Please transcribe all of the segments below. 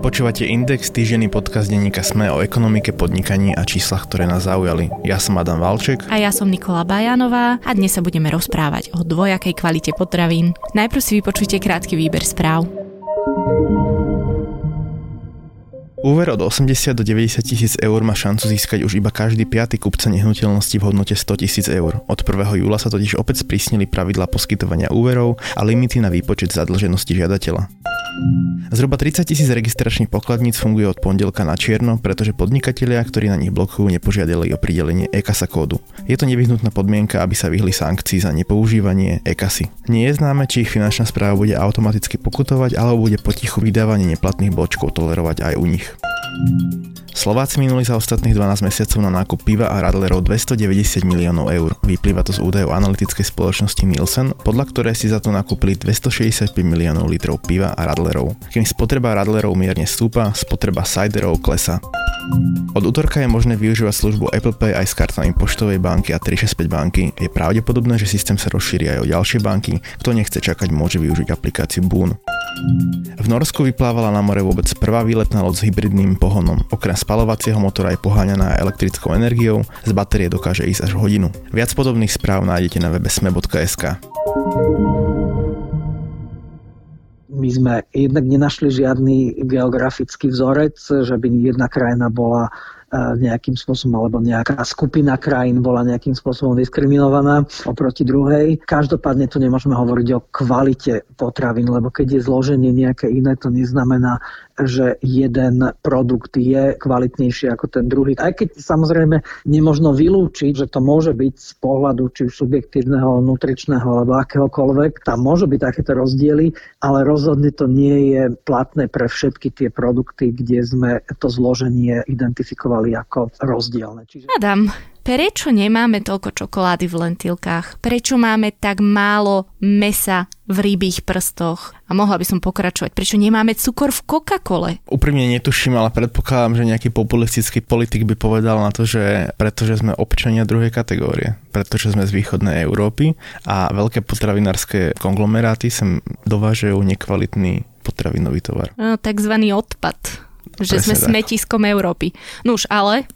Počúvate Index, týždenný podcast denníka Sme o ekonomike, podnikaní a číslach, ktoré nás zaujali. Ja som Adam Valček. A ja som Nikola Bajanová a dnes sa budeme rozprávať o dvojakej kvalite potravín. Najprv si vypočujte krátky výber správ. Úver od 80 do 90 tisíc eur má šancu získať už iba každý piaty kupca nehnuteľnosti v hodnote 100 tisíc eur. Od 1. júla sa totiž opäť sprísnili pravidla poskytovania úverov a limity na výpočet zadlženosti žiadateľa. Zhruba 30 tisíc registračných pokladníc funguje od pondelka na čierno, pretože podnikatelia, ktorí na nich blokujú, nepožiadali o pridelenie e-kasa kódu. Je to nevyhnutná podmienka, aby sa vyhli sankcií za nepoužívanie e-kasy. Nie je známe, či ich finančná správa bude automaticky pokutovať alebo bude potichu vydávanie neplatných bločkov tolerovať aj u nich. Slováci minuli za ostatných 12 mesiacov na nákup piva a radlerov 290 miliónov eur. Vyplýva to z údajov analytickej spoločnosti Nielsen, podľa ktorej si za to nakúpili 265 miliónov litrov piva a radlerov. Kým spotreba radlerov mierne stúpa, spotreba ciderov klesa. Od útorka je možné využívať službu Apple Pay aj s kartami poštovej banky a 365 banky. Je pravdepodobné, že systém sa rozšíri aj o ďalšie banky. Kto nechce čakať, môže využiť aplikáciu Boon. V Norsku vyplávala na more vôbec prvá výletná loď s hybridným pohonom. Okrem spalovacieho motora je poháňaná elektrickou energiou, z batérie dokáže ísť až hodinu. Viac podobných správ nájdete na webe sme.sk. My sme jednak nenašli žiadny geografický vzorec, že by jedna krajina bola nejakým spôsobom, alebo nejaká skupina krajín bola nejakým spôsobom diskriminovaná oproti druhej. Každopádne tu nemôžeme hovoriť o kvalite potravín, lebo keď je zloženie nejaké iné, to neznamená, že jeden produkt je kvalitnejší ako ten druhý. Aj keď samozrejme nemožno vylúčiť, že to môže byť z pohľadu či už subjektívneho, nutričného alebo akéhokoľvek, tam môžu byť takéto rozdiely, ale rozhodne to nie je platné pre všetky tie produkty, kde sme to zloženie identifikovali ako rozdielne. Čiže... Adam, prečo nemáme toľko čokolády v lentilkách? Prečo máme tak málo mesa v rybých prstoch? A mohla by som pokračovať. Prečo nemáme cukor v Coca-Cole? Úprimne netuším, ale predpokladám, že nejaký populistický politik by povedal na to, že pretože sme občania druhej kategórie, pretože sme z východnej Európy a veľké potravinárske konglomeráty sem dovážajú nekvalitný potravinový tovar. No, takzvaný odpad. Že Presne sme tak. smetiskom Európy. Nuž, ale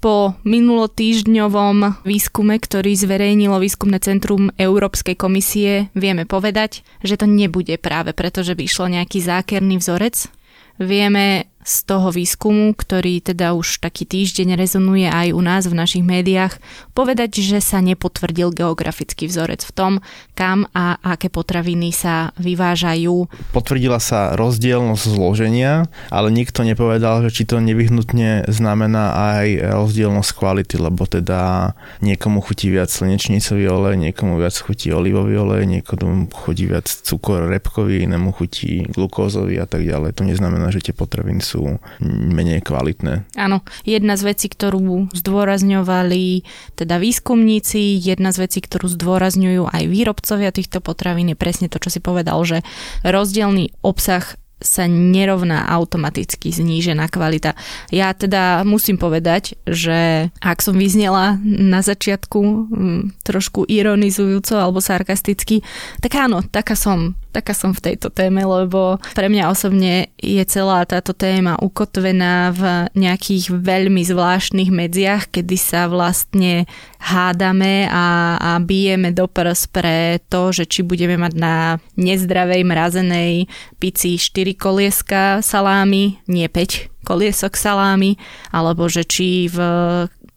po minulotýždňovom výskume, ktorý zverejnilo výskumné centrum Európskej komisie, vieme povedať, že to nebude práve preto, že by išlo nejaký zákerný vzorec. Vieme z toho výskumu, ktorý teda už taký týždeň rezonuje aj u nás v našich médiách, povedať, že sa nepotvrdil geografický vzorec v tom, kam a aké potraviny sa vyvážajú. Potvrdila sa rozdielnosť zloženia, ale nikto nepovedal, že či to nevyhnutne znamená aj rozdielnosť kvality, lebo teda niekomu chutí viac slnečnicový olej, niekomu viac chutí olivový olej, niekomu chutí viac cukor repkový, inému chutí glukózový a tak ďalej. To neznamená, že tie potraviny sú menej kvalitné. Áno, jedna z vecí, ktorú zdôrazňovali teda výskumníci, jedna z vecí, ktorú zdôrazňujú aj výrobcovia týchto potravín je presne to, čo si povedal, že rozdielný obsah sa nerovná automaticky znížená kvalita. Ja teda musím povedať, že ak som vyznela na začiatku hm, trošku ironizujúco alebo sarkasticky, tak áno, taká som taká som v tejto téme, lebo pre mňa osobne je celá táto téma ukotvená v nejakých veľmi zvláštnych medziach, kedy sa vlastne hádame a, a bijeme do prs pre to, že či budeme mať na nezdravej mrazenej pici 4 kolieska salámy, nie 5 koliesok salámy, alebo že či v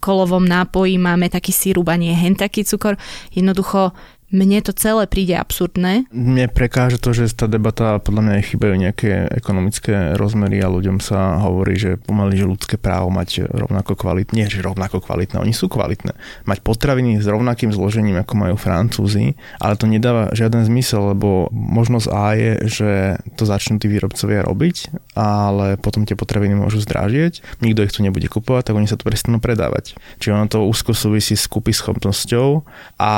kolovom nápoji máme taký sírup a nie hen taký cukor. Jednoducho mne to celé príde absurdné. Mne prekáže to, že tá debata podľa mňa chýbajú nejaké ekonomické rozmery a ľuďom sa hovorí, že pomaly, že ľudské právo mať rovnako kvalitné, nie že rovnako kvalitné, oni sú kvalitné. Mať potraviny s rovnakým zložením, ako majú Francúzi, ale to nedáva žiaden zmysel, lebo možnosť A je, že to začnú tí výrobcovia robiť, ale potom tie potraviny môžu zdrážieť, nikto ich tu nebude kupovať, tak oni sa tu prestanú predávať. Čiže ono to úzko súvisí s kúpy schopnosťou a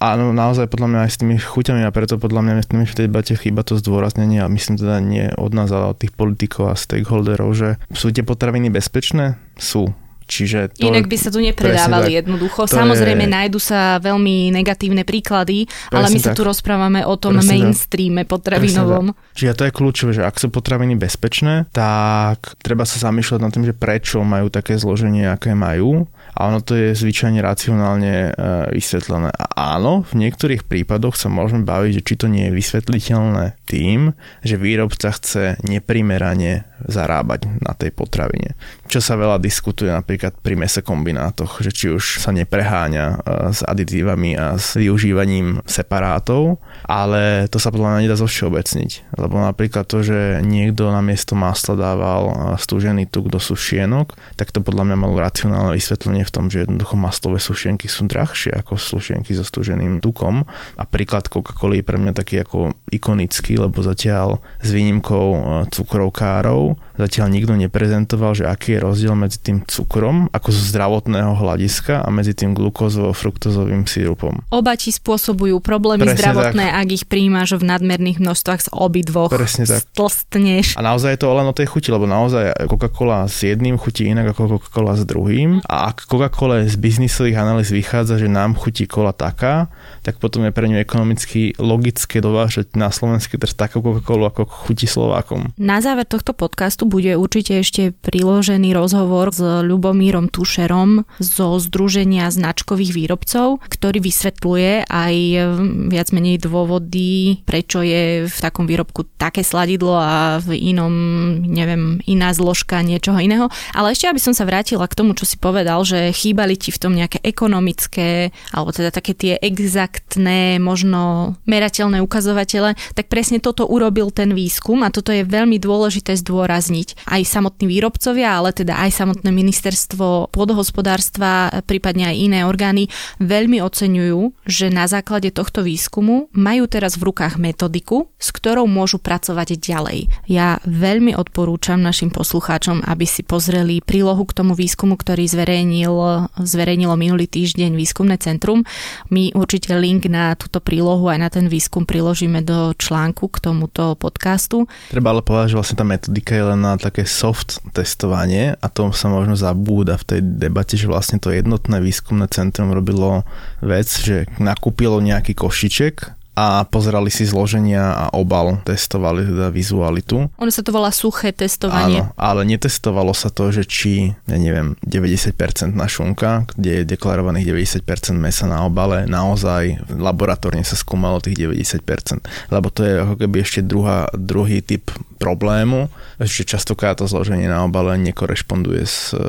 Áno, naozaj podľa mňa aj s tými chuťami a preto podľa mňa v tej debate chýba to zdôraznenie a myslím teda nie od nás, ale od tých politikov a stakeholderov, že sú tie potraviny bezpečné? Sú Čiže to, Inak by sa tu nepredávali jednoducho. Samozrejme, je... nájdu sa veľmi negatívne príklady, presne ale my sa tak. tu rozprávame o tom presne mainstreame tak. potravinovom. Čiže to je kľúčové, že ak sú potraviny bezpečné, tak treba sa zamýšľať nad tým, že prečo majú také zloženie, aké majú a ono to je zvyčajne racionálne e, vysvetlené. A áno, v niektorých prípadoch sa môžeme baviť, že či to nie je vysvetliteľné tým, že výrobca chce neprimerane zarábať na tej potravine. Čo sa veľa diskutuje napríklad pri mesokombinátoch, že či už sa nepreháňa e, s aditívami a s využívaním separátov, ale to sa podľa mňa nedá zovšeobecniť. Lebo napríklad to, že niekto na miesto masla dával e, stúžený tuk do sušienok, tak to podľa mňa malo racionálne vysvetlenie v tom, že jednoducho maslové sušenky sú drahšie ako sušenky so stúženým tukom. A príklad Coca-Cola je pre mňa taký ako ikonický, lebo zatiaľ s výnimkou e, cukrovkárov zatiaľ nikto neprezentoval, že aký je rozdiel medzi tým cukrom ako zo zdravotného hľadiska a medzi tým glukózovo-fruktozovým sírupom. Oba ti spôsobujú problémy Presne zdravotné, tak. ak ich príjmaš v nadmerných množstvách z obidvoch. Presne tak. Stlstneš. A naozaj je to len o tej chuti, lebo naozaj Coca-Cola s jedným chutí inak ako Coca-Cola s druhým. A ak Coca-Cola z biznisových analýz vychádza, že nám chutí kola taká, tak potom je pre ňu ekonomicky logické dovážať na slovenské trh takú Coca-Colu, ako chutí Slovákom. Na záver tohto podcastu bude určite ešte priložený rozhovor s Ľubomírom Tušerom zo Združenia značkových výrobcov, ktorý vysvetľuje aj viac menej dôvody, prečo je v takom výrobku také sladidlo a v inom, neviem, iná zložka niečoho iného. Ale ešte aby som sa vrátila k tomu, čo si povedal, že chýbali ti v tom nejaké ekonomické, alebo teda také tie exaktné, možno merateľné ukazovatele, tak presne toto urobil ten výskum a toto je veľmi dôležité zdôrazniť. Aj samotní výrobcovia, ale teda aj samotné ministerstvo pôdohospodárstva, prípadne aj iné orgány veľmi oceňujú, že na základe tohto výskumu majú teraz v rukách metodiku, s ktorou môžu pracovať ďalej. Ja veľmi odporúčam našim poslucháčom, aby si pozreli prílohu k tomu výskumu, ktorý zverejnil, zverejnilo minulý týždeň výskumné centrum. My určite link na túto prílohu aj na ten výskum priložíme do článku k tomuto podcastu. Treba ale povedať, že vlastne tá metodika je len na také soft testovanie a to sa možno zabúda v tej debate, že vlastne to jednotné výskumné centrum robilo vec, že nakúpilo nejaký košiček a pozerali si zloženia a obal, testovali teda vizualitu. Ono sa to volá suché testovanie. Áno, ale netestovalo sa to, že či, ja neviem, 90% na šunka, kde je deklarovaných 90% mesa na obale, naozaj laboratórne sa skúmalo tých 90%. Lebo to je ako keby ešte druhá, druhý typ problému, že častokrát to zloženie na obale nekorešponduje s e,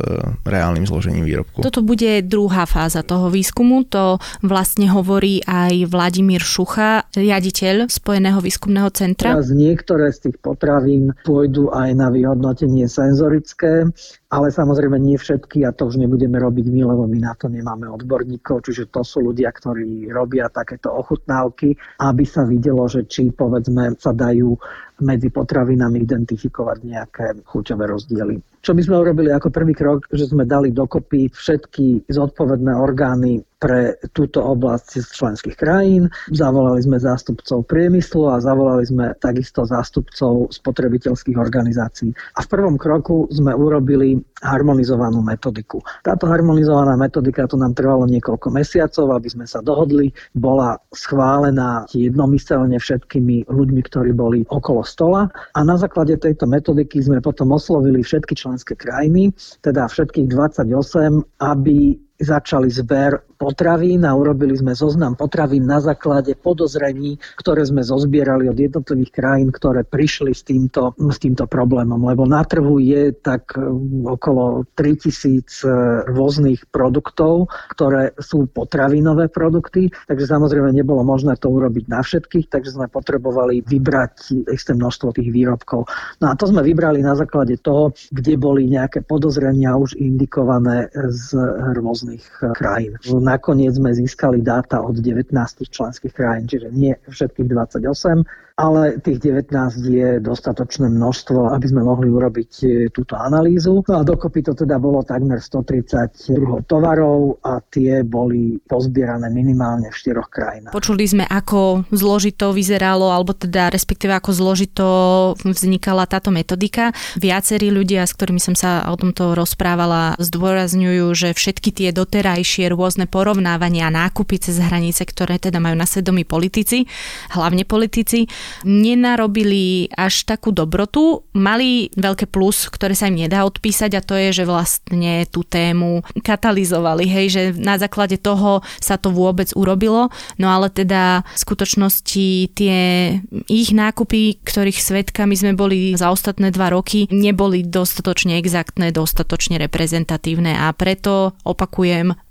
reálnym zložením výrobku. Toto bude druhá fáza toho výskumu, to vlastne hovorí aj Vladimír Šucha, riaditeľ Spojeného výskumného centra. Teraz niektoré z tých potravín pôjdu aj na vyhodnotenie senzorické, ale samozrejme nie všetky a to už nebudeme robiť my, lebo my na to nemáme odborníkov, čiže to sú ľudia, ktorí robia takéto ochutnávky, aby sa videlo, že či povedzme sa dajú medzi potravinami identifikovať nejaké chuťové rozdiely. Čo by sme urobili ako prvý krok, že sme dali dokopy všetky zodpovedné orgány pre túto oblasť z členských krajín. Zavolali sme zástupcov priemyslu a zavolali sme takisto zástupcov spotrebiteľských organizácií. A v prvom kroku sme urobili harmonizovanú metodiku. Táto harmonizovaná metodika to nám trvalo niekoľko mesiacov, aby sme sa dohodli. Bola schválená jednomyselne všetkými ľuďmi, ktorí boli okolo stola. A na základe tejto metodiky sme potom oslovili všetky členské krajiny, teda všetkých 28, aby začali zber potravín a urobili sme zoznam potravín na základe podozrení, ktoré sme zozbierali od jednotlivých krajín, ktoré prišli s týmto, s týmto problémom. Lebo na trhu je tak e, okolo 3000 e, rôznych produktov, ktoré sú potravinové produkty, takže samozrejme nebolo možné to urobiť na všetkých, takže sme potrebovali vybrať isté množstvo tých výrobkov. No a to sme vybrali na základe toho, kde boli nejaké podozrenia už indikované z rôznych rôznych e, krajín. Nakoniec sme získali dáta od 19 členských krajín, čiže nie všetkých 28, ale tých 19 je dostatočné množstvo, aby sme mohli urobiť e, túto analýzu. No a dokopy to teda bolo takmer 130 druhov tovarov a tie boli pozbierané minimálne v štyroch krajinách. Počuli sme, ako zložito vyzeralo, alebo teda respektíve ako zložito vznikala táto metodika. Viacerí ľudia, s ktorými som sa o tomto rozprávala, zdôrazňujú, že všetky tie doterajšie rôzne porovnávania a nákupy cez hranice, ktoré teda majú na svedomí politici, hlavne politici, nenarobili až takú dobrotu. Mali veľké plus, ktoré sa im nedá odpísať a to je, že vlastne tú tému katalizovali, hej, že na základe toho sa to vôbec urobilo, no ale teda v skutočnosti tie ich nákupy, ktorých svetkami sme boli za ostatné dva roky, neboli dostatočne exaktné, dostatočne reprezentatívne a preto opakujem,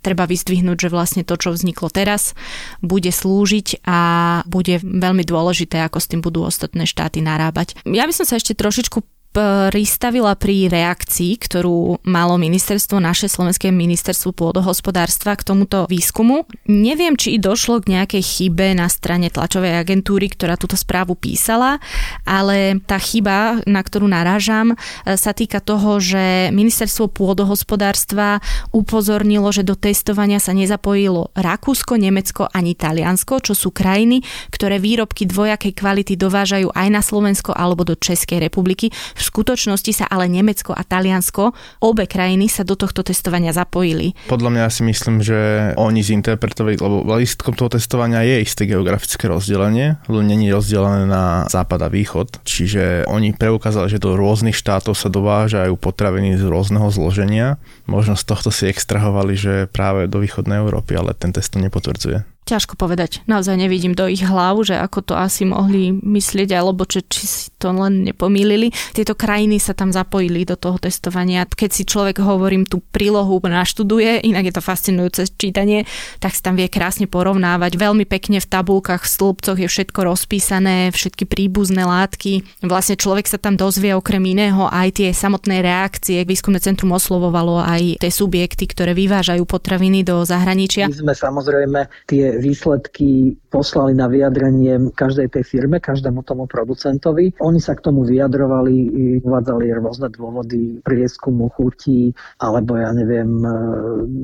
treba vyzdvihnúť, že vlastne to, čo vzniklo teraz, bude slúžiť a bude veľmi dôležité, ako s tým budú ostatné štáty narábať. Ja by som sa ešte trošičku pristavila pri reakcii, ktorú malo ministerstvo, naše slovenské ministerstvo pôdohospodárstva k tomuto výskumu. Neviem, či došlo k nejakej chybe na strane tlačovej agentúry, ktorá túto správu písala, ale tá chyba, na ktorú narážam, sa týka toho, že ministerstvo pôdohospodárstva upozornilo, že do testovania sa nezapojilo Rakúsko, Nemecko ani Taliansko, čo sú krajiny, ktoré výrobky dvojakej kvality dovážajú aj na Slovensko alebo do Českej republiky v skutočnosti sa ale Nemecko a Taliansko, obe krajiny sa do tohto testovania zapojili. Podľa mňa si myslím, že oni zinterpretovali, lebo listkom toho testovania je isté geografické rozdelenie, lebo není rozdelené na západ a východ. Čiže oni preukázali, že do rôznych štátov sa dovážajú potraviny z rôzneho zloženia. Možno z tohto si extrahovali, že práve do východnej Európy, ale ten test to nepotvrdzuje. Ťažko povedať. Naozaj nevidím do ich hlav, že ako to asi mohli myslieť, alebo či, či si to len nepomýlili. Tieto krajiny sa tam zapojili do toho testovania. Keď si človek, hovorím, tú prílohu naštuduje, inak je to fascinujúce čítanie, tak sa tam vie krásne porovnávať. Veľmi pekne v tabulkách, v stĺpcoch je všetko rozpísané, všetky príbuzné látky. Vlastne človek sa tam dozvie okrem iného aj tie samotné reakcie. Výskumné centrum oslovovalo aj tie subjekty, ktoré vyvážajú potraviny do zahraničia. My sme samozrejme tie výsledky poslali na vyjadrenie každej tej firme, každému tomu producentovi. Oni sa k tomu vyjadrovali, uvádzali rôzne dôvody prieskumu chutí, alebo ja neviem, e,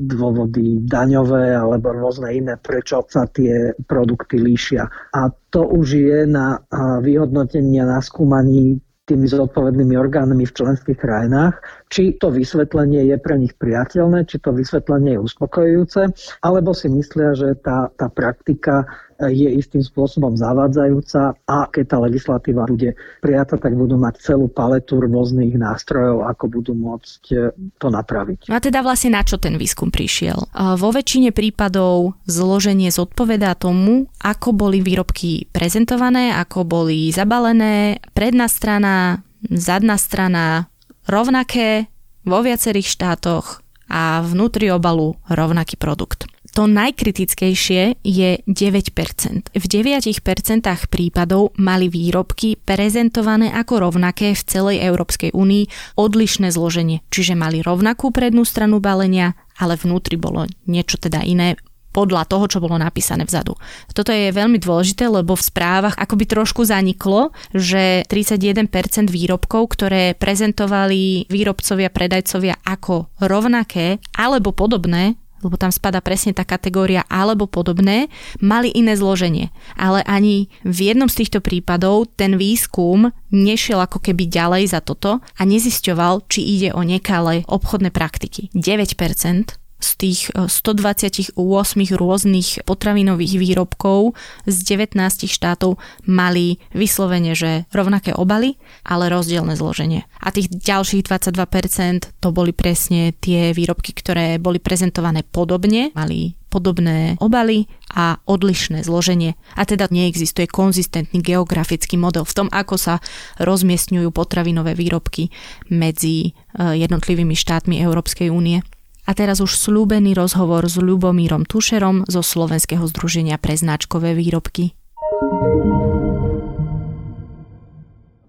dôvody daňové, alebo rôzne iné, prečo sa tie produkty líšia. A to už je na vyhodnotenie na skúmaní tými zodpovednými orgánmi v členských krajinách, či to vysvetlenie je pre nich priateľné, či to vysvetlenie je uspokojujúce, alebo si myslia, že tá, tá praktika je istým spôsobom zavádzajúca a keď tá legislatíva bude prijata, tak budú mať celú paletu rôznych nástrojov, ako budú môcť e, to napraviť. A teda vlastne na čo ten výskum prišiel? Vo väčšine prípadov zloženie zodpovedá tomu, ako boli výrobky prezentované, ako boli zabalené, predná strana, zadná strana, rovnaké vo viacerých štátoch a vnútri obalu rovnaký produkt. To najkritickejšie je 9%. V 9% prípadov mali výrobky prezentované ako rovnaké v celej Európskej únii odlišné zloženie, čiže mali rovnakú prednú stranu balenia, ale vnútri bolo niečo teda iné, podľa toho, čo bolo napísané vzadu. Toto je veľmi dôležité, lebo v správach akoby trošku zaniklo, že 31% výrobkov, ktoré prezentovali výrobcovia, predajcovia ako rovnaké alebo podobné, lebo tam spada presne tá kategória alebo podobné, mali iné zloženie. Ale ani v jednom z týchto prípadov ten výskum nešiel ako keby ďalej za toto a nezisťoval, či ide o nekalé obchodné praktiky. 9% z tých 128 e, rôznych potravinových výrobkov z 19 štátov mali vyslovene, že rovnaké obaly, ale rozdielne zloženie. A tých ďalších 22% to boli presne tie výrobky, ktoré boli prezentované podobne, mali podobné obaly a odlišné zloženie. A teda neexistuje konzistentný geografický model v tom, ako sa rozmiestňujú potravinové výrobky medzi e, jednotlivými štátmi Európskej únie. A teraz už slúbený rozhovor s Ľubomírom Tušerom zo Slovenského združenia pre značkové výrobky.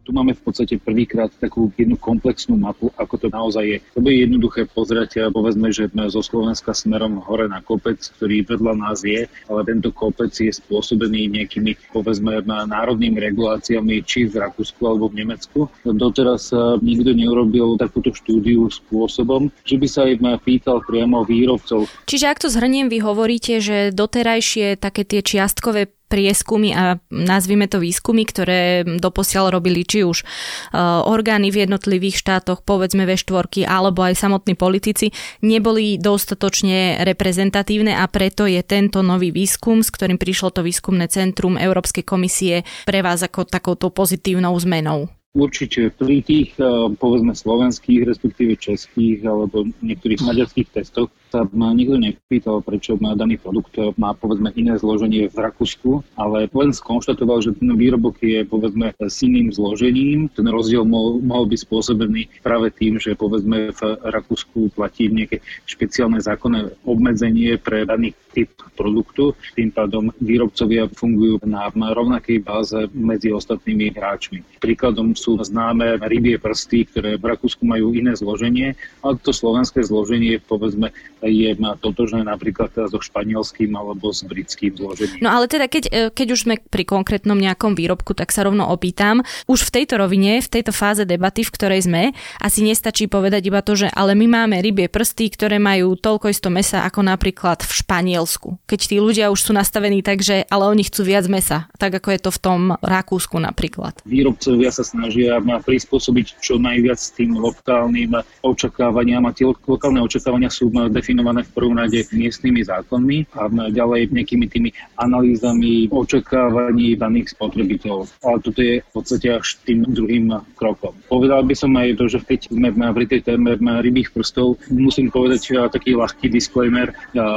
Tu máme v podstate prvýkrát takú jednu komplexnú mapu, ako to naozaj je. To bude jednoduché pozrieť, povedzme, že sme zo Slovenska smerom hore na kopec, ktorý vedľa nás je, ale tento kopec je spôsobený nejakými, povedzme, národnými reguláciami, či v Rakúsku alebo v Nemecku. Doteraz nikto neurobil takúto štúdiu spôsobom, že by sa aj pýtal priamo výrobcov. Čiže ak to zhrniem, vy hovoríte, že doterajšie také tie čiastkové prieskumy a nazvime to výskumy, ktoré doposiaľ robili či už uh, orgány v jednotlivých štátoch, povedzme V4, alebo aj samotní politici, neboli dostatočne reprezentatívne a preto je tento nový výskum, s ktorým prišlo to výskumné centrum Európskej komisie pre vás ako takouto pozitívnou zmenou. Určite pri tých, eh, povedzme, slovenských, respektíve českých alebo niektorých maďarských testoch sa ma nikto nepýtal, prečo má daný produkt má povedzme iné zloženie v Rakúsku, ale len skonštatoval, že ten výrobok je povedzme s iným zložením. Ten rozdiel mohol, mohol byť spôsobený práve tým, že povedzme v Rakúsku platí nejaké špeciálne zákonné obmedzenie pre daný typ produktu. Tým pádom výrobcovia fungujú na rovnakej báze medzi ostatnými hráčmi. Príkladom sú známe rybie prsty, ktoré v Rakúsku majú iné zloženie, ale to slovenské zloženie povedzme je totožné napríklad so španielským alebo s britským zložením. No ale teda keď, e, keď už sme pri konkrétnom nejakom výrobku, tak sa rovno opýtam. Už v tejto rovine, v tejto fáze debaty, v ktorej sme, asi nestačí povedať iba to, že ale my máme rybie prsty, ktoré majú toľko isto mesa ako napríklad v Španielsku. Keď tí ľudia už sú nastavení tak, že ale oni chcú viac mesa, tak ako je to v tom Rakúsku napríklad. Výrobcovia sa snažia prispôsobiť čo najviac tým lokálnym očakávaniam a tie lokálne očakávania sú definované v prvom rade miestnymi zákonmi a ďalej nejakými tými analýzami očakávaní daných spotrebiteľov. Ale toto je v podstate až tým druhým krokom. Povedal by som aj to, že keď sme pri tej téme rybých prstov, musím povedať taký ľahký disclaimer,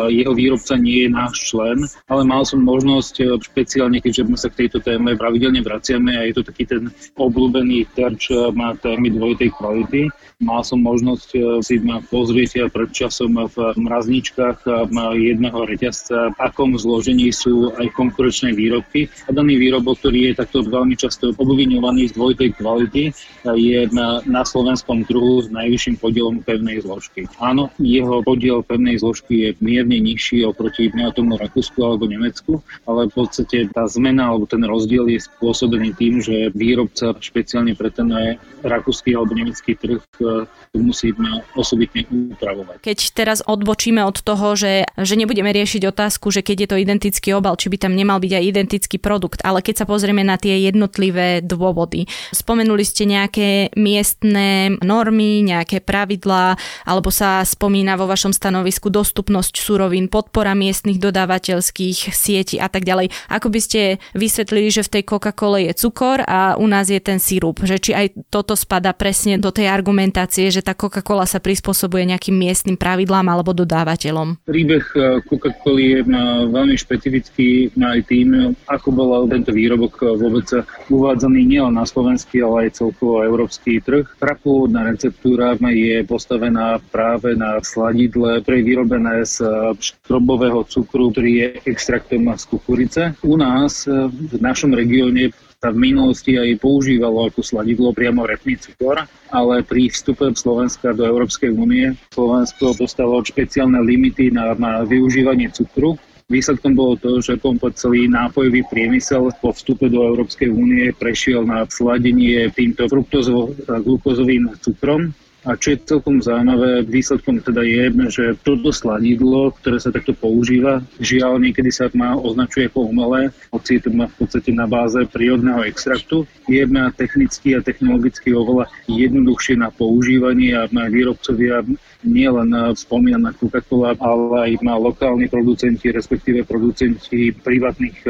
jeho výrobca nie je náš člen, ale mal som možnosť špeciálne, keďže sme sa k tejto téme pravidelne vraciame a je to taký ten obľúbený terč e, má témy dvojitej kvality. Mal som možnosť e, si pozrieť pred časom v mrazničkách jedného reťazca, v akom zložení sú aj konkurenčné výrobky. A daný výrobok, ktorý je takto veľmi často obvinovaný z dvojitej kvality, je na, na slovenskom trhu s najvyšším podielom pevnej zložky. Áno, jeho podiel pevnej zložky je mierne nižší oproti tomu Rakúsku alebo Nemecku, ale v podstate tá zmena alebo ten rozdiel je spôsobený tým, že výrobca špeciálne pre ten rakúsky alebo nemecký trh to musíme osobitne upravovať. Keď teraz odbočíme od toho, že, že nebudeme riešiť otázku, že keď je to identický obal, či by tam nemal byť aj identický produkt, ale keď sa pozrieme na tie jednotlivé dôvody. Spomenuli ste nejaké miestne normy, nejaké pravidlá, alebo sa spomína vo vašom stanovisku dostupnosť surovín, podpora miestnych dodávateľských sietí a tak ďalej. Ako by ste vysvetlili, že v tej Coca-Cole je cukor a u nás je ten sírup, že či aj toto spada presne do tej argumentácie, že tá Coca-Cola sa prispôsobuje nejakým miestnym pravidlám alebo dodávateľom? Príbeh eh, Coca-Coly je veľmi špecifický aj tým, ako bol tento výrobok eh, vôbec uvádzaný nielen na slovenský, ale aj celkovo európsky trh. Prapôvodná receptúra je postavená práve na sladidle, ktoré je vyrobené z eh, štrobového cukru, ktorý je extraktom z kukurice. U nás v našom regióne sa v minulosti aj používalo ako sladidlo priamo repný cukor, ale pri vstupe Slovenska do Európskej únie Slovensko dostalo špeciálne limity na, na využívanie cukru. Výsledkom bolo to, že komplet celý nápojový priemysel po vstupe do Európskej únie prešiel na sladenie týmto fruktozovým cukrom a čo je celkom zaujímavé, výsledkom teda je, že toto sladidlo, ktoré sa takto používa, žiaľ niekedy sa má označuje ako umelé, hoci to má v podstate na báze prírodného extraktu, je technicky a technologicky oveľa jednoduchšie na používanie a má výrobcovia nielen spomínaná Coca-Cola, ale aj má lokálni producenti, respektíve producenti privátnych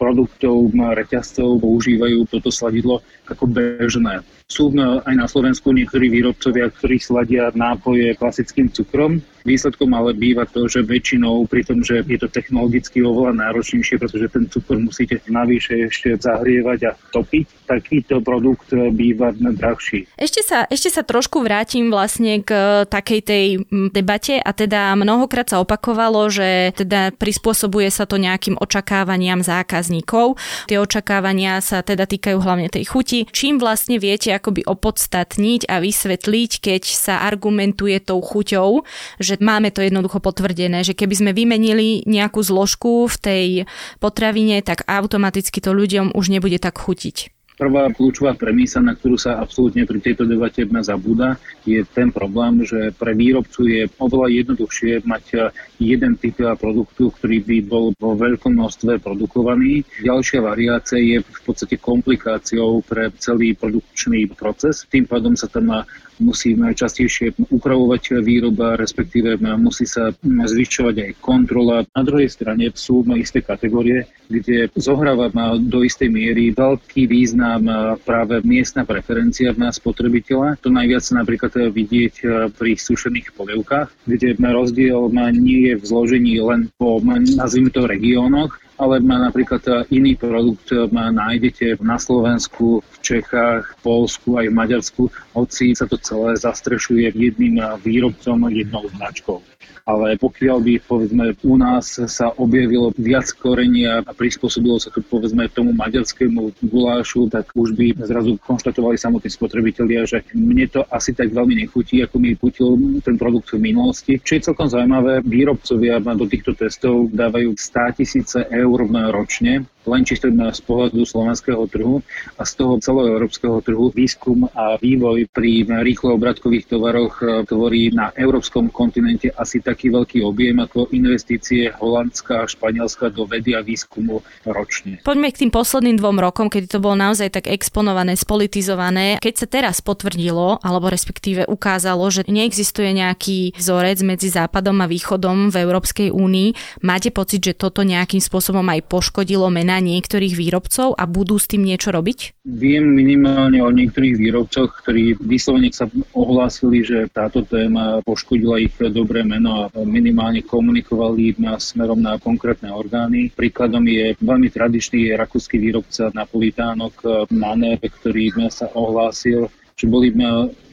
produktov, reťazcov používajú toto sladidlo ako bežné. Sú aj na Slovensku niektorí výrobcovia, ktorí sladia nápoje klasickým cukrom, Výsledkom ale býva to, že väčšinou pri tom, že je to technologicky oveľa náročnejšie, pretože ten cukor musíte navyše ešte zahrievať a topiť, takýto produkt býva drahší. Ešte sa, ešte sa trošku vrátim vlastne k takej tej debate a teda mnohokrát sa opakovalo, že teda prispôsobuje sa to nejakým očakávaniam zákazníkov. Tie očakávania sa teda týkajú hlavne tej chuti. Čím vlastne viete akoby opodstatniť a vysvetliť, keď sa argumentuje tou chuťou, že máme to jednoducho potvrdené, že keby sme vymenili nejakú zložku v tej potravine, tak automaticky to ľuďom už nebude tak chutiť. Prvá kľúčová premisa, na ktorú sa absolútne pri tejto debate zabúda, je ten problém, že pre výrobcu je oveľa jednoduchšie mať jeden typ produktu, ktorý by bol vo veľkom množstve produkovaný. Ďalšia variácia je v podstate komplikáciou pre celý produkčný proces. Tým pádom sa tam musí častejšie upravovať výroba, respektíve musí sa zvyšovať aj kontrola. Na druhej strane sú isté kategórie, kde zohráva do istej miery veľký význam práve miestna preferencia nás spotrebiteľa. To najviac napríklad vidieť pri sušených polievkách, kde rozdiel nie je v zložení len po, nazvime to, regiónoch, ale má napríklad iný produkt má, nájdete na Slovensku, v Čechách, v Polsku aj v Maďarsku, hoci sa to celé zastrešuje jedným výrobcom, jednou značkou ale pokiaľ by povedzme u nás sa objavilo viac korenia a prispôsobilo sa to povedzme tomu maďarskému gulášu, tak už by zrazu konštatovali samotní spotrebitelia, že mne to asi tak veľmi nechutí, ako mi chutil ten produkt v minulosti. Čo je celkom zaujímavé, výrobcovia do týchto testov dávajú 100 tisíce eur ročne len čisto z pohľadu slovenského trhu a z toho celoeurópskeho trhu výskum a vývoj pri rýchlo obratkových tovaroch e, tvorí na európskom kontinente asi taký veľký objem ako investície Holandska a Španielska do vedy a výskumu ročne. Poďme k tým posledným dvom rokom, kedy to bolo naozaj tak exponované, spolitizované. Keď sa teraz potvrdilo, alebo respektíve ukázalo, že neexistuje nejaký vzorec medzi západom a východom v Európskej únii, máte pocit, že toto nejakým spôsobom aj poškodilo mena na niektorých výrobcov a budú s tým niečo robiť? Viem minimálne o niektorých výrobcoch, ktorí vyslovene sa ohlásili, že táto téma poškodila ich dobré meno a minimálne komunikovali na smerom na konkrétne orgány. Príkladom je veľmi tradičný rakúsky výrobca napolitánok Maner, ktorý sa ohlásil že boli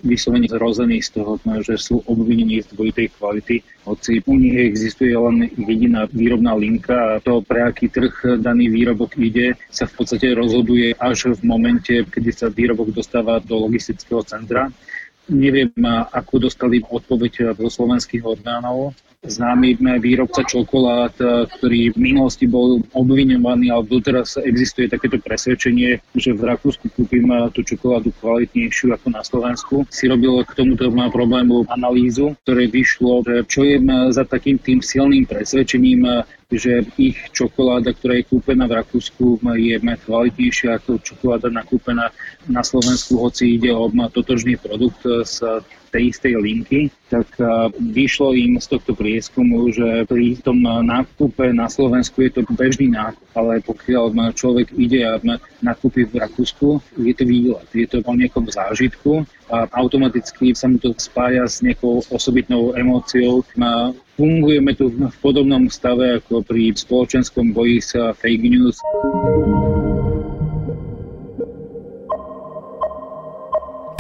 vyslovene zrození z toho, že sú obvinení z dvojitej kvality, hoci u nich existuje len jediná výrobná linka a to, pre aký trh daný výrobok ide, sa v podstate rozhoduje až v momente, kedy sa výrobok dostáva do logistického centra. Neviem, ako dostali odpoveď zo slovenských orgánov, známy výrobca čokolád, eh, ktorý v minulosti bol obviňovaný, ale doteraz existuje takéto presvedčenie, že v Rakúsku kúpim eh, tú čokoládu kvalitnejšiu ako na Slovensku. Si robil k tomuto problému analýzu, ktoré vyšlo, čo je eh, za takým tým silným presvedčením že ich čokoláda, ktorá je kúpená v Rakúsku, je kvalitnejšia ako čokoláda nakúpená na Slovensku, hoci ide o totožný produkt z tej istej linky, tak vyšlo im z tohto prieskumu, že pri tom nákupe na Slovensku je to bežný nákup, ale pokiaľ človek ide a nakúpi v Rakúsku, je to výlet, je to o nejakom zážitku a automaticky sa mu to spája s nejakou osobitnou emóciou. Fungujeme tu v podobnom stave ako pri spoločenskom boji sa fake news.